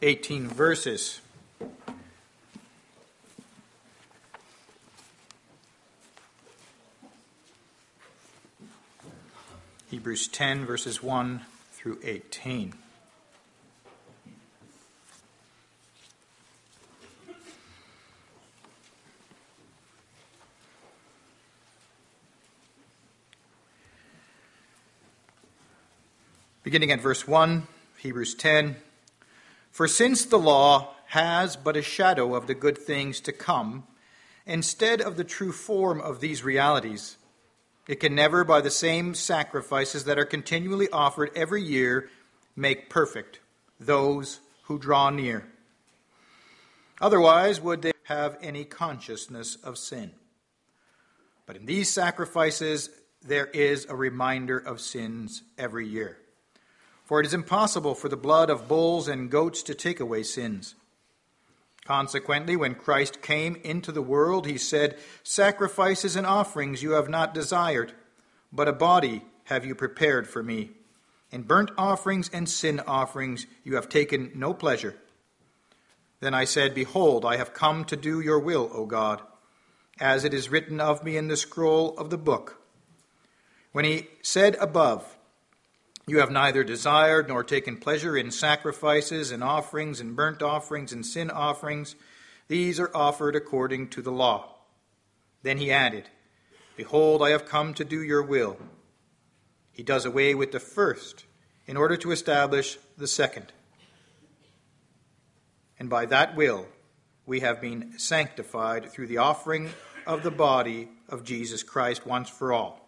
18 verses. Hebrews 10, verses 1 through 18. Beginning at verse 1, Hebrews 10. For since the law has but a shadow of the good things to come, instead of the true form of these realities, it can never, by the same sacrifices that are continually offered every year, make perfect those who draw near. Otherwise, would they have any consciousness of sin? But in these sacrifices, there is a reminder of sins every year. For it is impossible for the blood of bulls and goats to take away sins. Consequently, when Christ came into the world, he said, Sacrifices and offerings you have not desired, but a body have you prepared for me. In burnt offerings and sin offerings you have taken no pleasure. Then I said, Behold, I have come to do your will, O God, as it is written of me in the scroll of the book. When he said above, you have neither desired nor taken pleasure in sacrifices and offerings and burnt offerings and sin offerings. These are offered according to the law. Then he added, Behold, I have come to do your will. He does away with the first in order to establish the second. And by that will, we have been sanctified through the offering of the body of Jesus Christ once for all.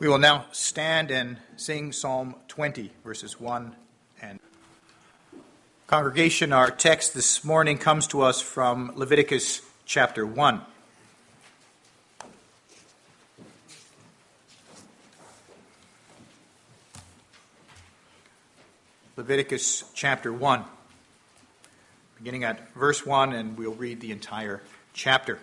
We will now stand and sing Psalm 20, verses 1 and Congregation, our text this morning comes to us from Leviticus chapter 1. Leviticus chapter 1, beginning at verse 1, and we'll read the entire chapter.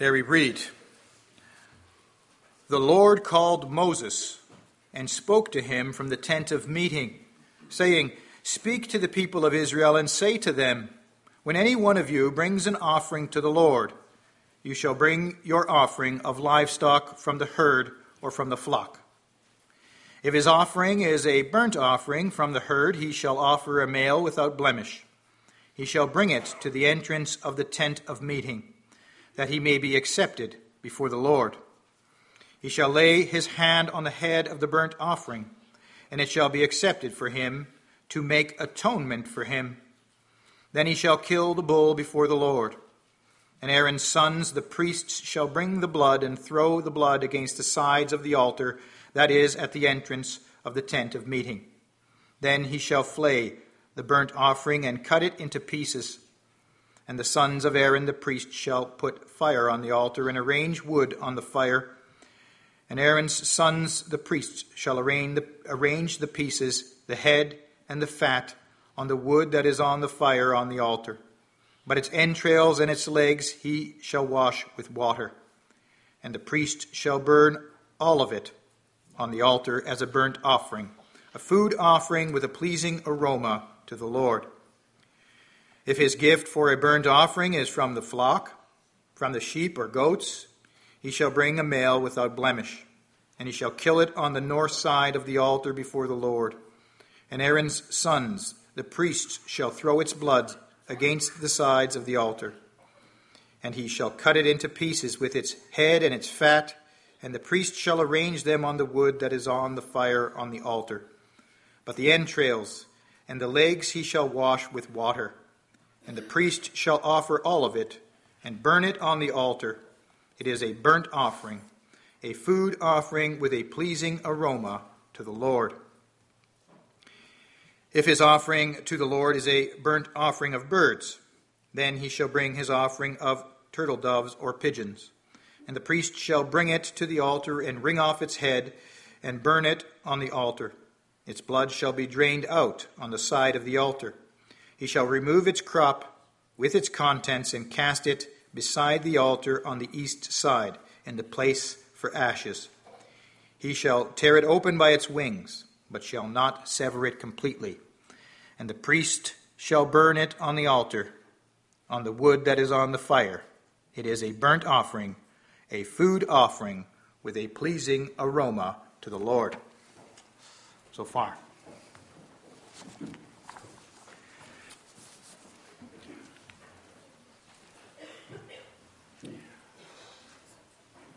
There we read The Lord called Moses and spoke to him from the tent of meeting, saying, Speak to the people of Israel and say to them, When any one of you brings an offering to the Lord, you shall bring your offering of livestock from the herd or from the flock. If his offering is a burnt offering from the herd, he shall offer a male without blemish. He shall bring it to the entrance of the tent of meeting that he may be accepted before the Lord. He shall lay his hand on the head of the burnt offering, and it shall be accepted for him to make atonement for him. Then he shall kill the bull before the Lord. And Aaron's sons, the priests, shall bring the blood and throw the blood against the sides of the altar, that is, at the entrance of the tent of meeting. Then he shall flay the burnt offering and cut it into pieces and the sons of Aaron the priest shall put fire on the altar and arrange wood on the fire. And Aaron's sons the priests shall arrange the, arrange the pieces, the head and the fat, on the wood that is on the fire on the altar. But its entrails and its legs he shall wash with water. And the priest shall burn all of it on the altar as a burnt offering, a food offering with a pleasing aroma to the Lord. If his gift for a burnt offering is from the flock, from the sheep or goats, he shall bring a male without blemish, and he shall kill it on the north side of the altar before the Lord. And Aaron's sons, the priests, shall throw its blood against the sides of the altar. And he shall cut it into pieces with its head and its fat, and the priest shall arrange them on the wood that is on the fire on the altar. But the entrails and the legs he shall wash with water, and the priest shall offer all of it, and burn it on the altar. It is a burnt offering, a food offering with a pleasing aroma to the Lord. If his offering to the Lord is a burnt offering of birds, then he shall bring his offering of turtle doves or pigeons. And the priest shall bring it to the altar and wring off its head and burn it on the altar. Its blood shall be drained out on the side of the altar. He shall remove its crop with its contents and cast it beside the altar on the east side in the place for ashes. He shall tear it open by its wings but shall not sever it completely. And the priest shall burn it on the altar, on the wood that is on the fire. It is a burnt offering, a food offering with a pleasing aroma to the Lord. So far.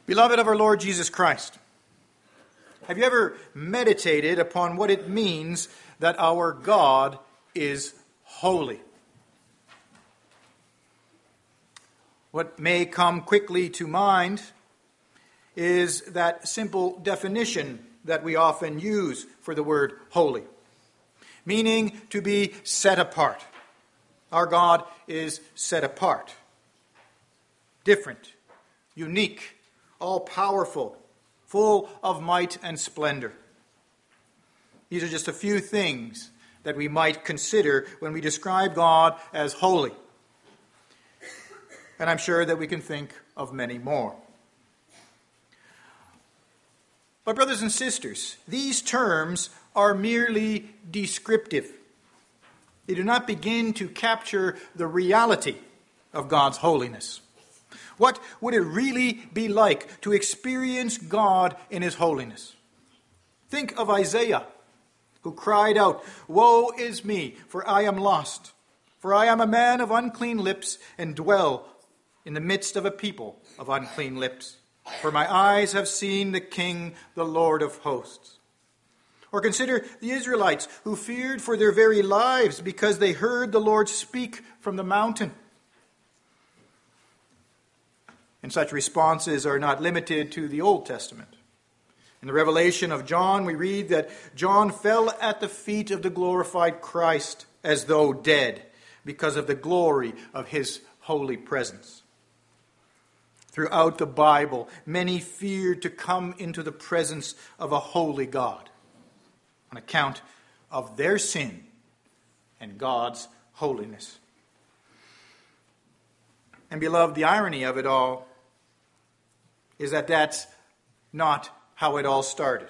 Beloved of our Lord Jesus Christ, have you ever meditated upon what it means that our God is holy? What may come quickly to mind is that simple definition that we often use for the word holy, meaning to be set apart. Our God is set apart, different, unique, all powerful, full of might and splendor. These are just a few things that we might consider when we describe God as holy. And I'm sure that we can think of many more. But, brothers and sisters, these terms are merely descriptive. They do not begin to capture the reality of God's holiness. What would it really be like to experience God in His holiness? Think of Isaiah, who cried out, Woe is me, for I am lost, for I am a man of unclean lips and dwell in the midst of a people of unclean lips. For my eyes have seen the King, the Lord of hosts. Or consider the Israelites who feared for their very lives because they heard the Lord speak from the mountain. And such responses are not limited to the Old Testament. In the revelation of John, we read that John fell at the feet of the glorified Christ as though dead because of the glory of his holy presence. Throughout the Bible, many feared to come into the presence of a holy God on account of their sin and God's holiness. And, beloved, the irony of it all is that that's not how it all started.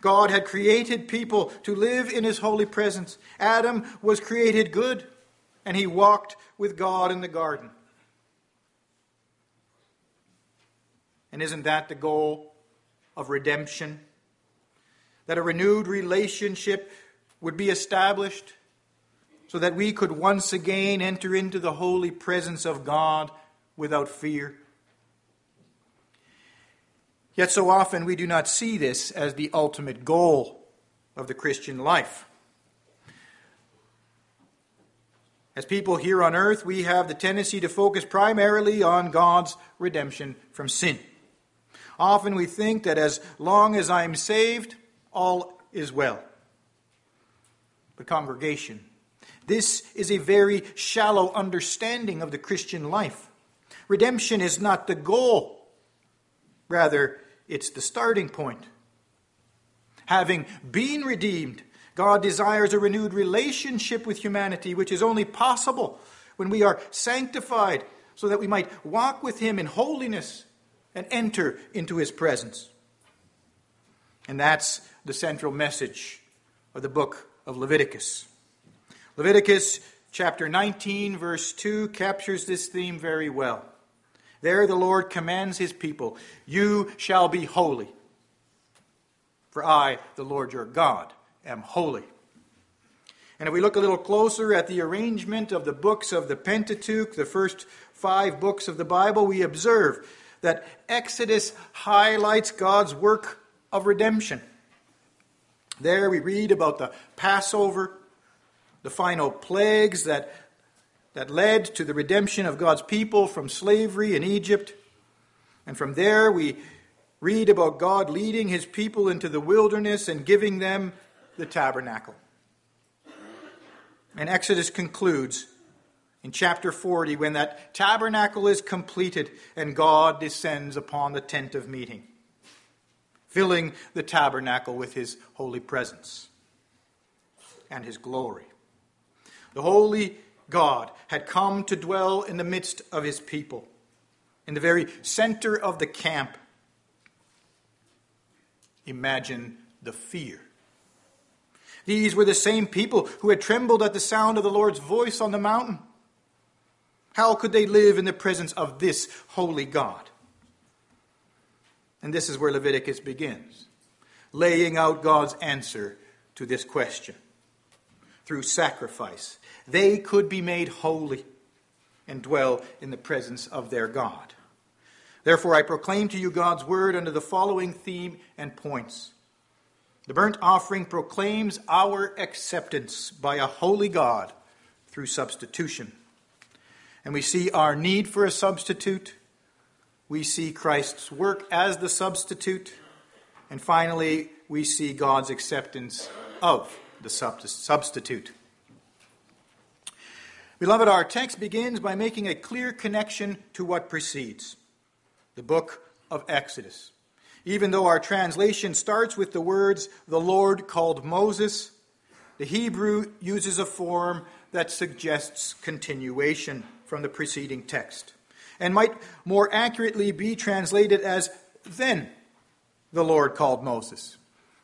God had created people to live in his holy presence. Adam was created good, and he walked with God in the garden. And isn't that the goal of redemption? That a renewed relationship would be established so that we could once again enter into the holy presence of God without fear. Yet so often we do not see this as the ultimate goal of the Christian life. As people here on earth, we have the tendency to focus primarily on God's redemption from sin. Often we think that as long as I'm saved, all is well. But, congregation, this is a very shallow understanding of the Christian life. Redemption is not the goal. Rather, it's the starting point. Having been redeemed, God desires a renewed relationship with humanity, which is only possible when we are sanctified so that we might walk with Him in holiness and enter into His presence. And that's the central message of the book of Leviticus. Leviticus chapter 19, verse 2 captures this theme very well. There the Lord commands his people, You shall be holy. For I, the Lord your God, am holy. And if we look a little closer at the arrangement of the books of the Pentateuch, the first five books of the Bible, we observe that Exodus highlights God's work of redemption. There we read about the Passover, the final plagues that, that led to the redemption of God's people from slavery in Egypt. And from there we read about God leading his people into the wilderness and giving them the tabernacle. And Exodus concludes in chapter 40 when that tabernacle is completed and God descends upon the tent of meeting, filling the tabernacle with his holy presence and his glory. The holy God had come to dwell in the midst of his people, in the very center of the camp. Imagine the fear these were the same people who had trembled at the sound of the Lord's voice on the mountain. How could they live in the presence of this holy God? And this is where Leviticus begins, laying out God's answer to this question. Through sacrifice, they could be made holy and dwell in the presence of their God. Therefore, I proclaim to you God's word under the following theme and points the burnt offering proclaims our acceptance by a holy God through substitution. And we see our need for a substitute. We see Christ's work as the substitute. And finally, we see God's acceptance of the substitute. Beloved, our text begins by making a clear connection to what precedes the book of Exodus. Even though our translation starts with the words, the Lord called Moses, the Hebrew uses a form that suggests continuation from the preceding text and might more accurately be translated as, then the Lord called Moses.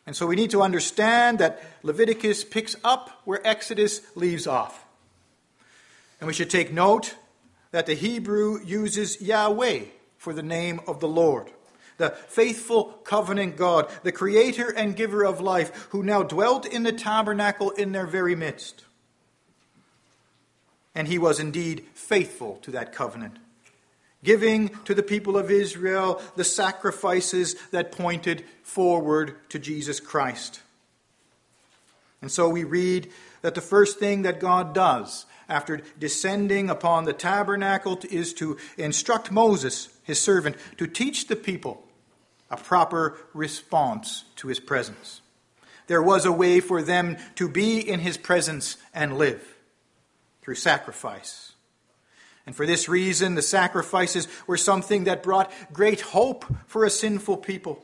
And so we need to understand that Leviticus picks up where Exodus leaves off. And we should take note that the Hebrew uses Yahweh for the name of the Lord the faithful covenant God, the creator and giver of life, who now dwelt in the tabernacle in their very midst. And he was indeed faithful to that covenant, giving to the people of Israel the sacrifices that pointed forward to Jesus Christ. And so we read that the first thing that God does after descending upon the tabernacle is to instruct Moses, his servant, to teach the people a proper response to his presence. There was a way for them to be in his presence and live through sacrifice. And for this reason, the sacrifices were something that brought great hope for a sinful people.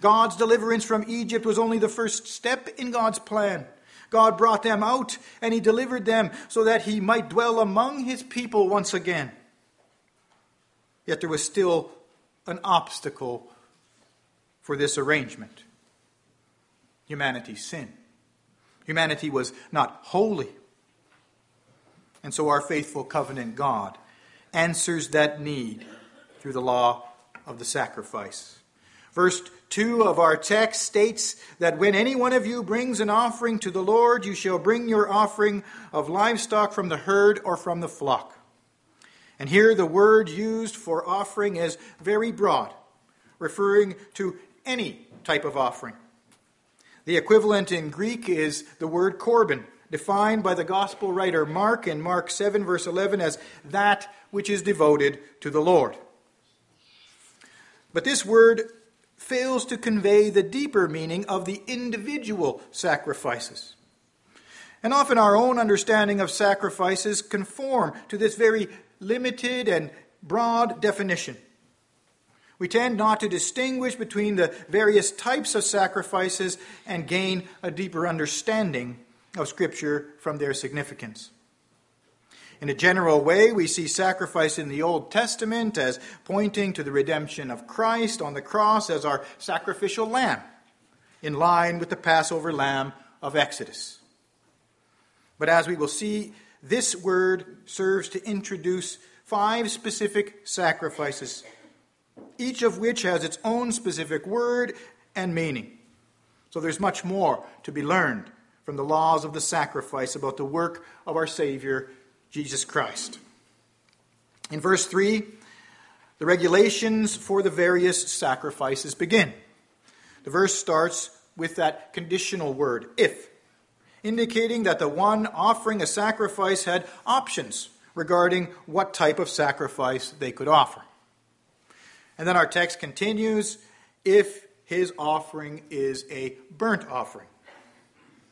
God's deliverance from Egypt was only the first step in God's plan. God brought them out and he delivered them so that he might dwell among his people once again. Yet there was still an obstacle for this arrangement humanity's sin. Humanity was not holy. And so our faithful covenant God answers that need through the law of the sacrifice. Verse 2 of our text states that when any one of you brings an offering to the Lord, you shall bring your offering of livestock from the herd or from the flock. And here the word used for offering is very broad, referring to any type of offering. The equivalent in Greek is the word korban, defined by the gospel writer Mark in Mark 7, verse 11, as that which is devoted to the Lord. But this word fails to convey the deeper meaning of the individual sacrifices. And often our own understanding of sacrifices conform to this very limited and broad definition. We tend not to distinguish between the various types of sacrifices and gain a deeper understanding of Scripture from their significance. In a general way, we see sacrifice in the Old Testament as pointing to the redemption of Christ on the cross as our sacrificial lamb, in line with the Passover lamb of Exodus. But as we will see, this word serves to introduce five specific sacrifices each of which has its own specific word and meaning. So there's much more to be learned from the laws of the sacrifice about the work of our Savior, Jesus Christ. In verse 3, the regulations for the various sacrifices begin. The verse starts with that conditional word, if, indicating that the one offering a sacrifice had options regarding what type of sacrifice they could offer. And then our text continues if his offering is a burnt offering.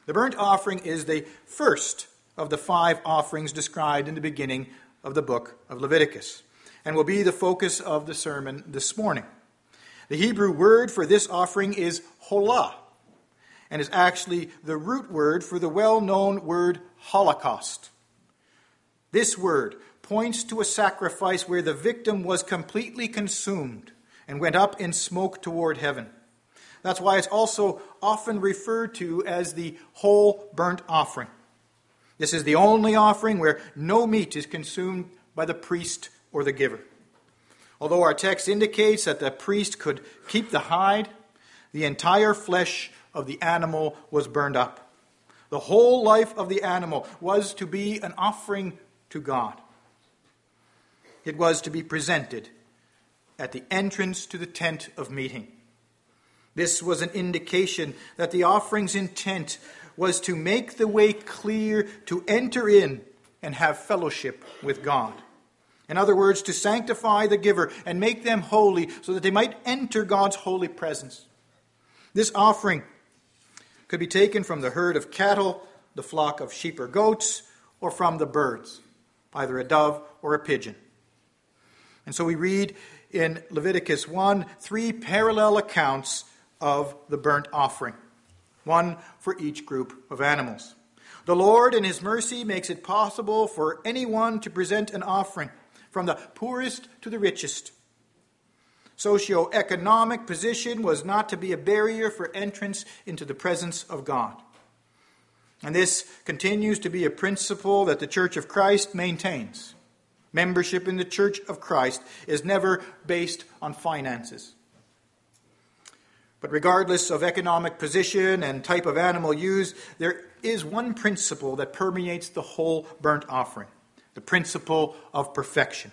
The burnt offering is the first of the five offerings described in the beginning of the book of Leviticus and will be the focus of the sermon this morning. The Hebrew word for this offering is holah and is actually the root word for the well known word holocaust. This word points to a sacrifice where the victim was completely consumed and went up in smoke toward heaven. That's why it's also often referred to as the whole burnt offering. This is the only offering where no meat is consumed by the priest or the giver. Although our text indicates that the priest could keep the hide, the entire flesh of the animal was burned up. The whole life of the animal was to be an offering to God. It was to be presented at the entrance to the tent of meeting. This was an indication that the offering's intent was to make the way clear to enter in and have fellowship with God. In other words, to sanctify the giver and make them holy so that they might enter God's holy presence. This offering could be taken from the herd of cattle, the flock of sheep or goats, or from the birds, either a dove or a pigeon. And so we read in Leviticus 1 three parallel accounts of the burnt offering, one for each group of animals. The Lord, in His mercy, makes it possible for anyone to present an offering, from the poorest to the richest. Socioeconomic position was not to be a barrier for entrance into the presence of God. And this continues to be a principle that the Church of Christ maintains. Membership in the Church of Christ is never based on finances. But regardless of economic position and type of animal used, there is one principle that permeates the whole burnt offering the principle of perfection.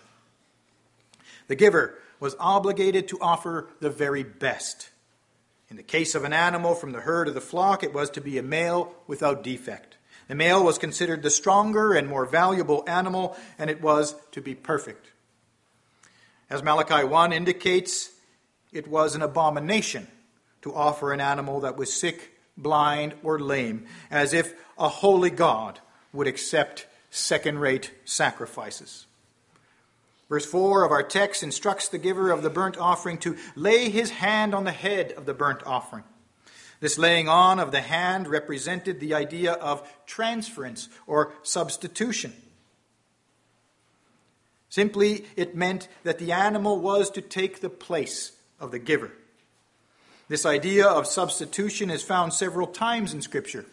The giver was obligated to offer the very best. In the case of an animal from the herd of the flock, it was to be a male without defect. The male was considered the stronger and more valuable animal, and it was to be perfect. As Malachi 1 indicates, it was an abomination to offer an animal that was sick, blind, or lame, as if a holy God would accept second rate sacrifices. Verse 4 of our text instructs the giver of the burnt offering to lay his hand on the head of the burnt offering. This laying on of the hand represented the idea of transference or substitution. Simply, it meant that the animal was to take the place of the giver. This idea of substitution is found several times in Scripture.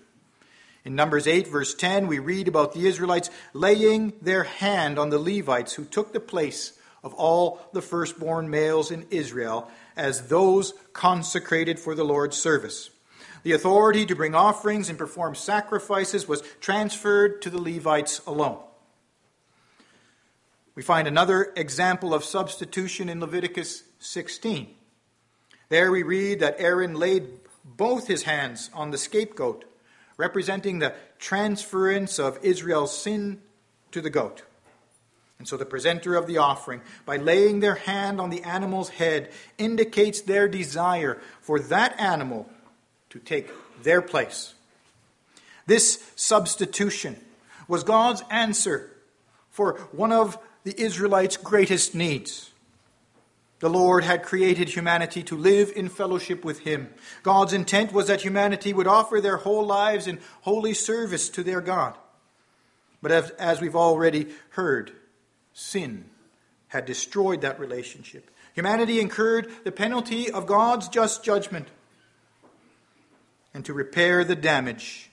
In Numbers 8, verse 10, we read about the Israelites laying their hand on the Levites who took the place of all the firstborn males in Israel as those consecrated for the Lord's service. The authority to bring offerings and perform sacrifices was transferred to the Levites alone. We find another example of substitution in Leviticus 16. There we read that Aaron laid both his hands on the scapegoat representing the transference of Israel's sin to the goat. And so the presenter of the offering, by laying their hand on the animal's head, indicates their desire for that animal to take their place. This substitution was God's answer for one of the Israelites' greatest needs the Lord had created humanity to live in fellowship with Him. God's intent was that humanity would offer their whole lives in holy service to their God. But as, as we've already heard, sin had destroyed that relationship. Humanity incurred the penalty of God's just judgment. And to repair the damage,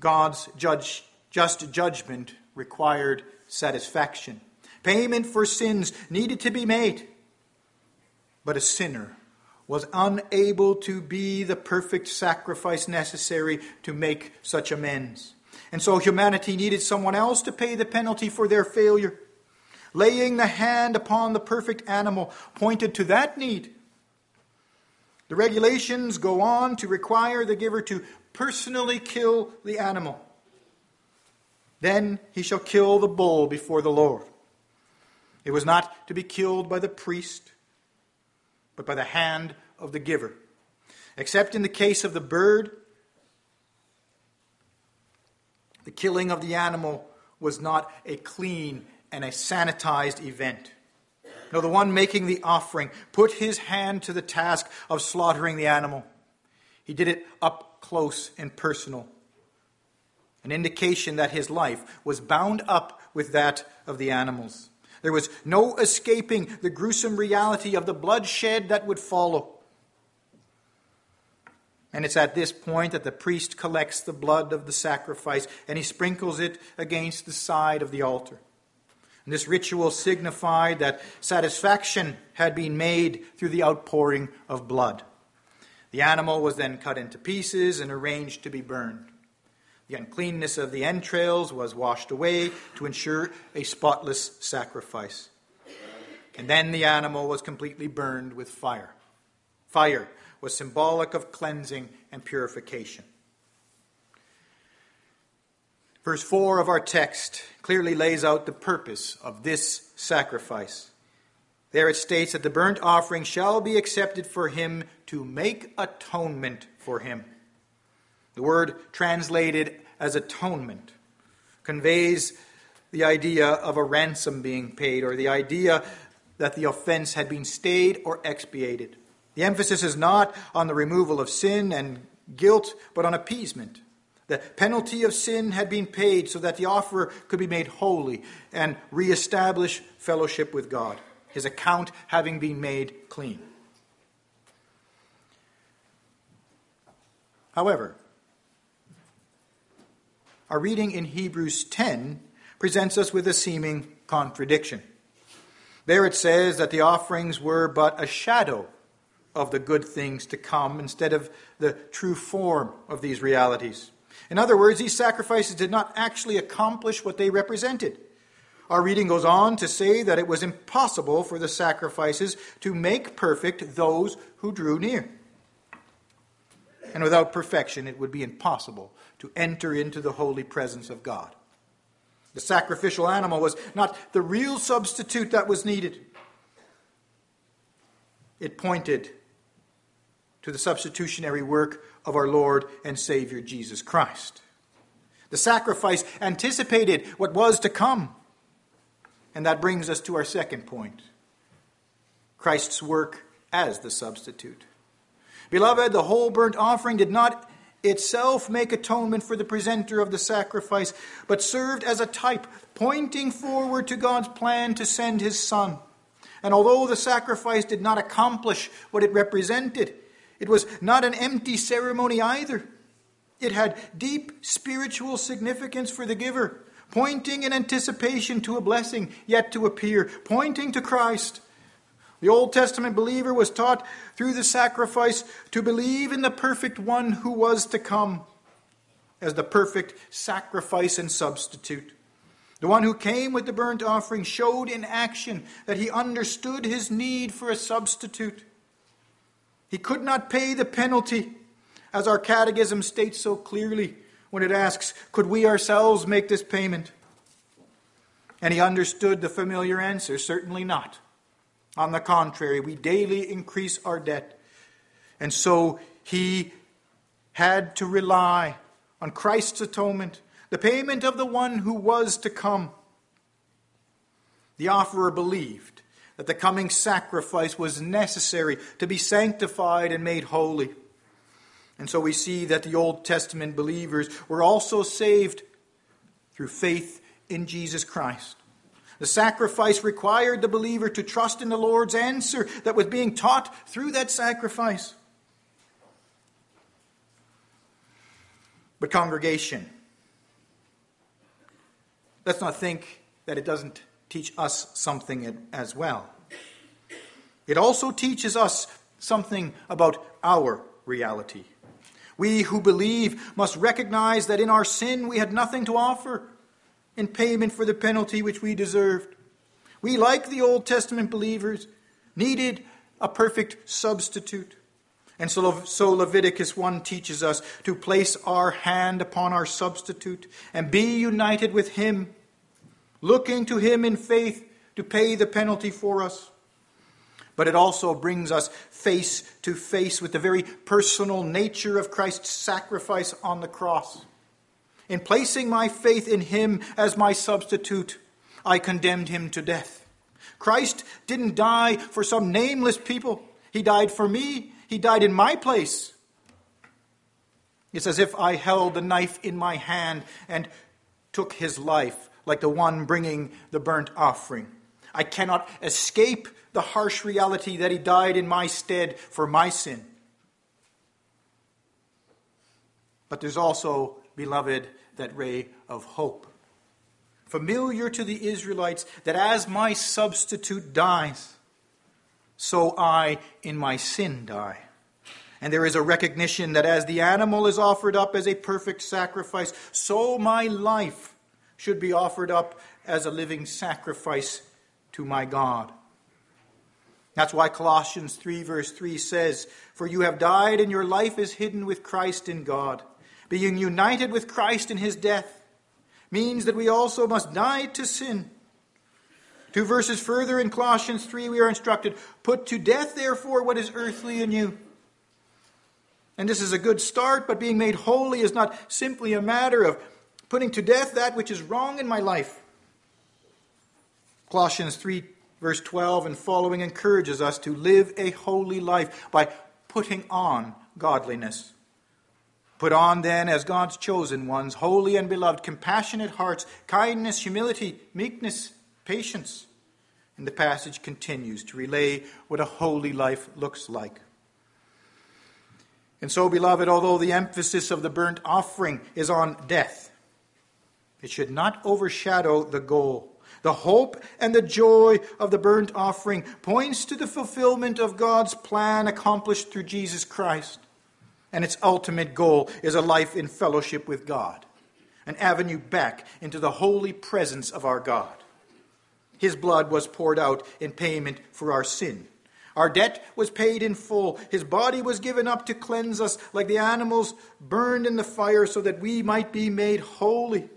God's judge, just judgment required satisfaction. Payment for sins needed to be made but a sinner was unable to be the perfect sacrifice necessary to make such amends. And so humanity needed someone else to pay the penalty for their failure. Laying the hand upon the perfect animal pointed to that need. The regulations go on to require the giver to personally kill the animal. Then he shall kill the bull before the Lord. It was not to be killed by the priest, but by the hand of the giver. Except in the case of the bird, the killing of the animal was not a clean and a sanitized event. No, the one making the offering put his hand to the task of slaughtering the animal. He did it up close and personal, an indication that his life was bound up with that of the animals. There was no escaping the gruesome reality of the bloodshed that would follow. And it's at this point that the priest collects the blood of the sacrifice and he sprinkles it against the side of the altar. And this ritual signified that satisfaction had been made through the outpouring of blood. The animal was then cut into pieces and arranged to be burned. The uncleanness of the entrails was washed away to ensure a spotless sacrifice. And then the animal was completely burned with fire. Fire was symbolic of cleansing and purification. Verse 4 of our text clearly lays out the purpose of this sacrifice. There it states that the burnt offering shall be accepted for him to make atonement for him. The word translated as atonement conveys the idea of a ransom being paid or the idea that the offense had been stayed or expiated. The emphasis is not on the removal of sin and guilt, but on appeasement. The penalty of sin had been paid so that the offerer could be made holy and reestablish fellowship with God, his account having been made clean. However, our reading in Hebrews 10 presents us with a seeming contradiction. There it says that the offerings were but a shadow of the good things to come instead of the true form of these realities. In other words, these sacrifices did not actually accomplish what they represented. Our reading goes on to say that it was impossible for the sacrifices to make perfect those who drew near. And without perfection, it would be impossible to enter into the holy presence of God. The sacrificial animal was not the real substitute that was needed. It pointed to the substitutionary work of our Lord and Savior Jesus Christ. The sacrifice anticipated what was to come. And that brings us to our second point Christ's work as the substitute. Beloved, the whole burnt offering did not itself make atonement for the presenter of the sacrifice, but served as a type pointing forward to God's plan to send his Son. And although the sacrifice did not accomplish what it represented, it was not an empty ceremony either. It had deep spiritual significance for the giver, pointing in anticipation to a blessing yet to appear, pointing to Christ. The Old Testament believer was taught through the sacrifice to believe in the perfect one who was to come as the perfect sacrifice and substitute. The one who came with the burnt offering showed in action that he understood his need for a substitute. He could not pay the penalty, as our catechism states so clearly when it asks, Could we ourselves make this payment? And he understood the familiar answer, Certainly not. On the contrary, we daily increase our debt. And so he had to rely on Christ's atonement, the payment of the one who was to come. The offerer believed that the coming sacrifice was necessary to be sanctified and made holy. And so we see that the Old Testament believers were also saved through faith in Jesus Christ. The sacrifice required the believer to trust in the Lord's answer that was being taught through that sacrifice. But, congregation, let's not think that it doesn't teach us something as well. It also teaches us something about our reality. We who believe must recognize that in our sin we had nothing to offer in payment for the penalty which we deserved. We, like the Old Testament believers, needed a perfect substitute. And so, so Leviticus 1 teaches us to place our hand upon our substitute and be united with him, looking to him in faith to pay the penalty for us. But it also brings us face to face with the very personal nature of Christ's sacrifice on the cross. In placing my faith in him as my substitute, I condemned him to death. Christ didn't die for some nameless people, he died for me. He died in my place. It's as if I held the knife in my hand and took his life, like the one bringing the burnt offering. I cannot escape the harsh reality that he died in my stead for my sin. But there's also, beloved, that ray of hope. Familiar to the Israelites, that as my substitute dies, so I in my sin die. And there is a recognition that as the animal is offered up as a perfect sacrifice, so my life should be offered up as a living sacrifice to my God. That's why Colossians 3, verse 3 says, For you have died, and your life is hidden with Christ in God. Being united with Christ in his death means that we also must die to sin Two verses further in Colossians 3, we are instructed Put to death, therefore, what is earthly in you. And this is a good start, but being made holy is not simply a matter of putting to death that which is wrong in my life. Colossians 3, verse 12 and following encourages us to live a holy life by putting on godliness. Put on then, as God's chosen ones, holy and beloved, compassionate hearts, kindness, humility, meekness, patience. And the passage continues to relay what a holy life looks like. And so, beloved, although the emphasis of the burnt offering is on death, it should not overshadow the goal. The hope and the joy of the burnt offering points to the fulfillment of God's plan accomplished through Jesus Christ. And its ultimate goal is a life in fellowship with God, an avenue back into the holy presence of our God. His blood was poured out in payment for our sin. Our debt was paid in full. His body was given up to cleanse us like the animals burned in the fire so that we might be made holy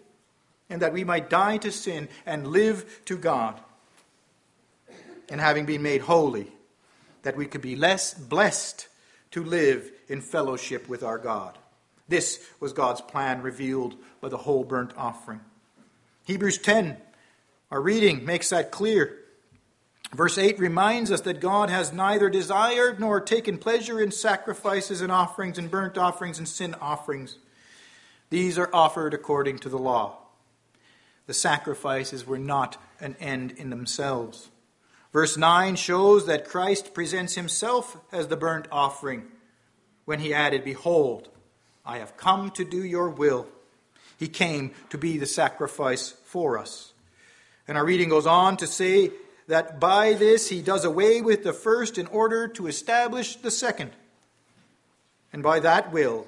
and that we might die to sin and live to God. And having been made holy, that we could be less blessed to live in fellowship with our God. This was God's plan revealed by the whole burnt offering. Hebrews 10 our reading makes that clear. Verse 8 reminds us that God has neither desired nor taken pleasure in sacrifices and offerings and burnt offerings and sin offerings. These are offered according to the law. The sacrifices were not an end in themselves. Verse 9 shows that Christ presents himself as the burnt offering when he added, Behold, I have come to do your will. He came to be the sacrifice for us. And our reading goes on to say that by this he does away with the first in order to establish the second. And by that will,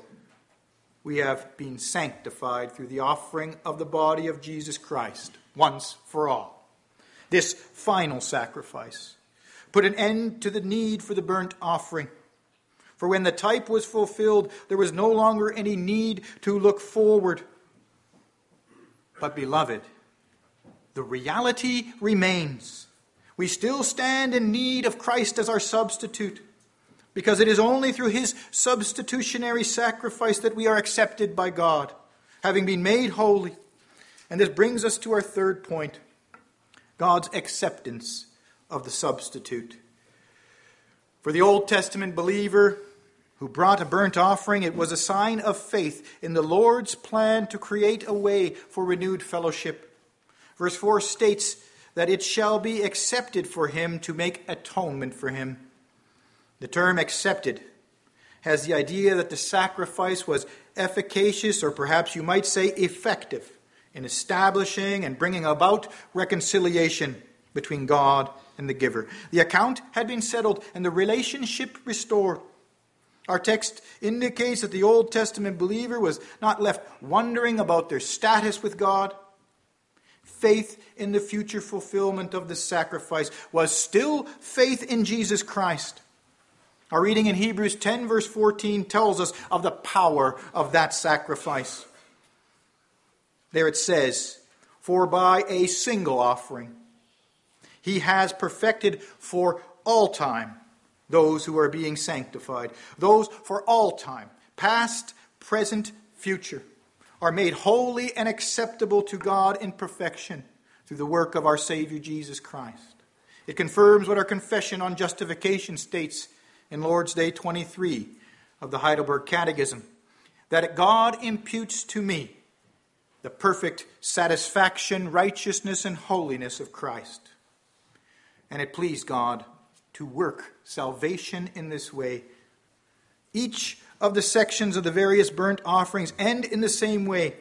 we have been sanctified through the offering of the body of Jesus Christ once for all. This final sacrifice put an end to the need for the burnt offering. For when the type was fulfilled, there was no longer any need to look forward. But, beloved, the reality remains. We still stand in need of Christ as our substitute, because it is only through his substitutionary sacrifice that we are accepted by God, having been made holy. And this brings us to our third point God's acceptance of the substitute. For the Old Testament believer who brought a burnt offering, it was a sign of faith in the Lord's plan to create a way for renewed fellowship Verse 4 states that it shall be accepted for him to make atonement for him. The term accepted has the idea that the sacrifice was efficacious, or perhaps you might say effective, in establishing and bringing about reconciliation between God and the giver. The account had been settled and the relationship restored. Our text indicates that the Old Testament believer was not left wondering about their status with God. Faith in the future fulfillment of the sacrifice was still faith in Jesus Christ. Our reading in Hebrews 10, verse 14, tells us of the power of that sacrifice. There it says, For by a single offering he has perfected for all time those who are being sanctified. Those for all time, past, present, future, are made holy and acceptable to God in perfection through the work of our Savior Jesus Christ. It confirms what our confession on justification states in Lord's Day 23 of the Heidelberg Catechism that God imputes to me the perfect satisfaction, righteousness, and holiness of Christ. And it pleased God to work salvation in this way. Each of the sections of the various burnt offerings end in the same way,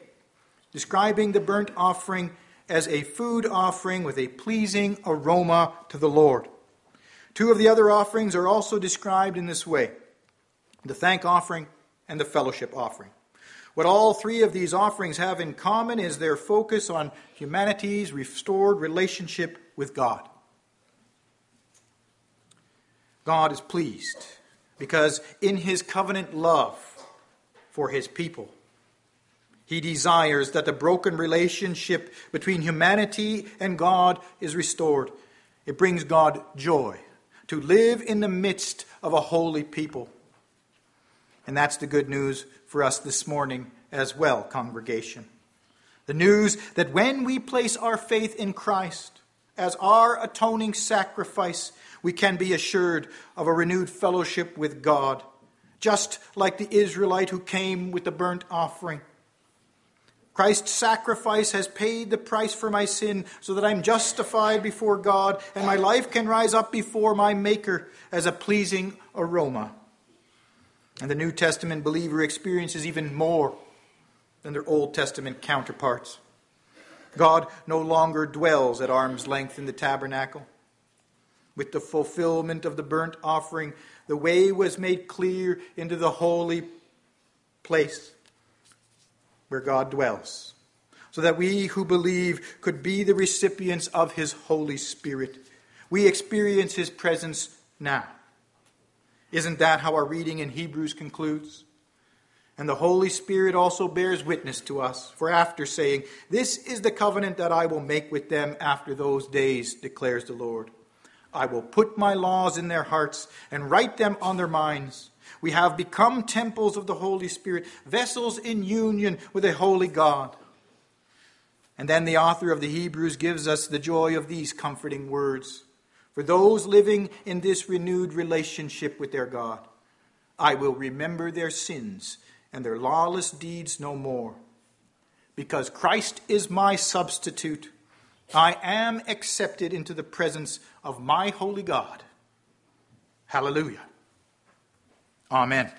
describing the burnt offering as a food offering with a pleasing aroma to the Lord. Two of the other offerings are also described in this way the thank offering and the fellowship offering. What all three of these offerings have in common is their focus on humanity's restored relationship with God. God is pleased because in his covenant love for his people, he desires that the broken relationship between humanity and God is restored. It brings God joy to live in the midst of a holy people. And that's the good news for us this morning as well, congregation. The news that when we place our faith in Christ as our atoning sacrifice, we can be assured of a renewed fellowship with God, just like the Israelite who came with the burnt offering. Christ's sacrifice has paid the price for my sin so that I'm justified before God and my life can rise up before my Maker as a pleasing aroma. And the New Testament believer experiences even more than their Old Testament counterparts. God no longer dwells at arm's length in the tabernacle. With the fulfillment of the burnt offering, the way was made clear into the holy place where God dwells, so that we who believe could be the recipients of His Holy Spirit. We experience His presence now. Isn't that how our reading in Hebrews concludes? And the Holy Spirit also bears witness to us, for after saying, This is the covenant that I will make with them after those days, declares the Lord. I will put my laws in their hearts and write them on their minds. We have become temples of the Holy Spirit, vessels in union with a holy God. And then the author of the Hebrews gives us the joy of these comforting words for those living in this renewed relationship with their God. I will remember their sins and their lawless deeds no more. Because Christ is my substitute I am accepted into the presence of my holy God. Hallelujah. Amen.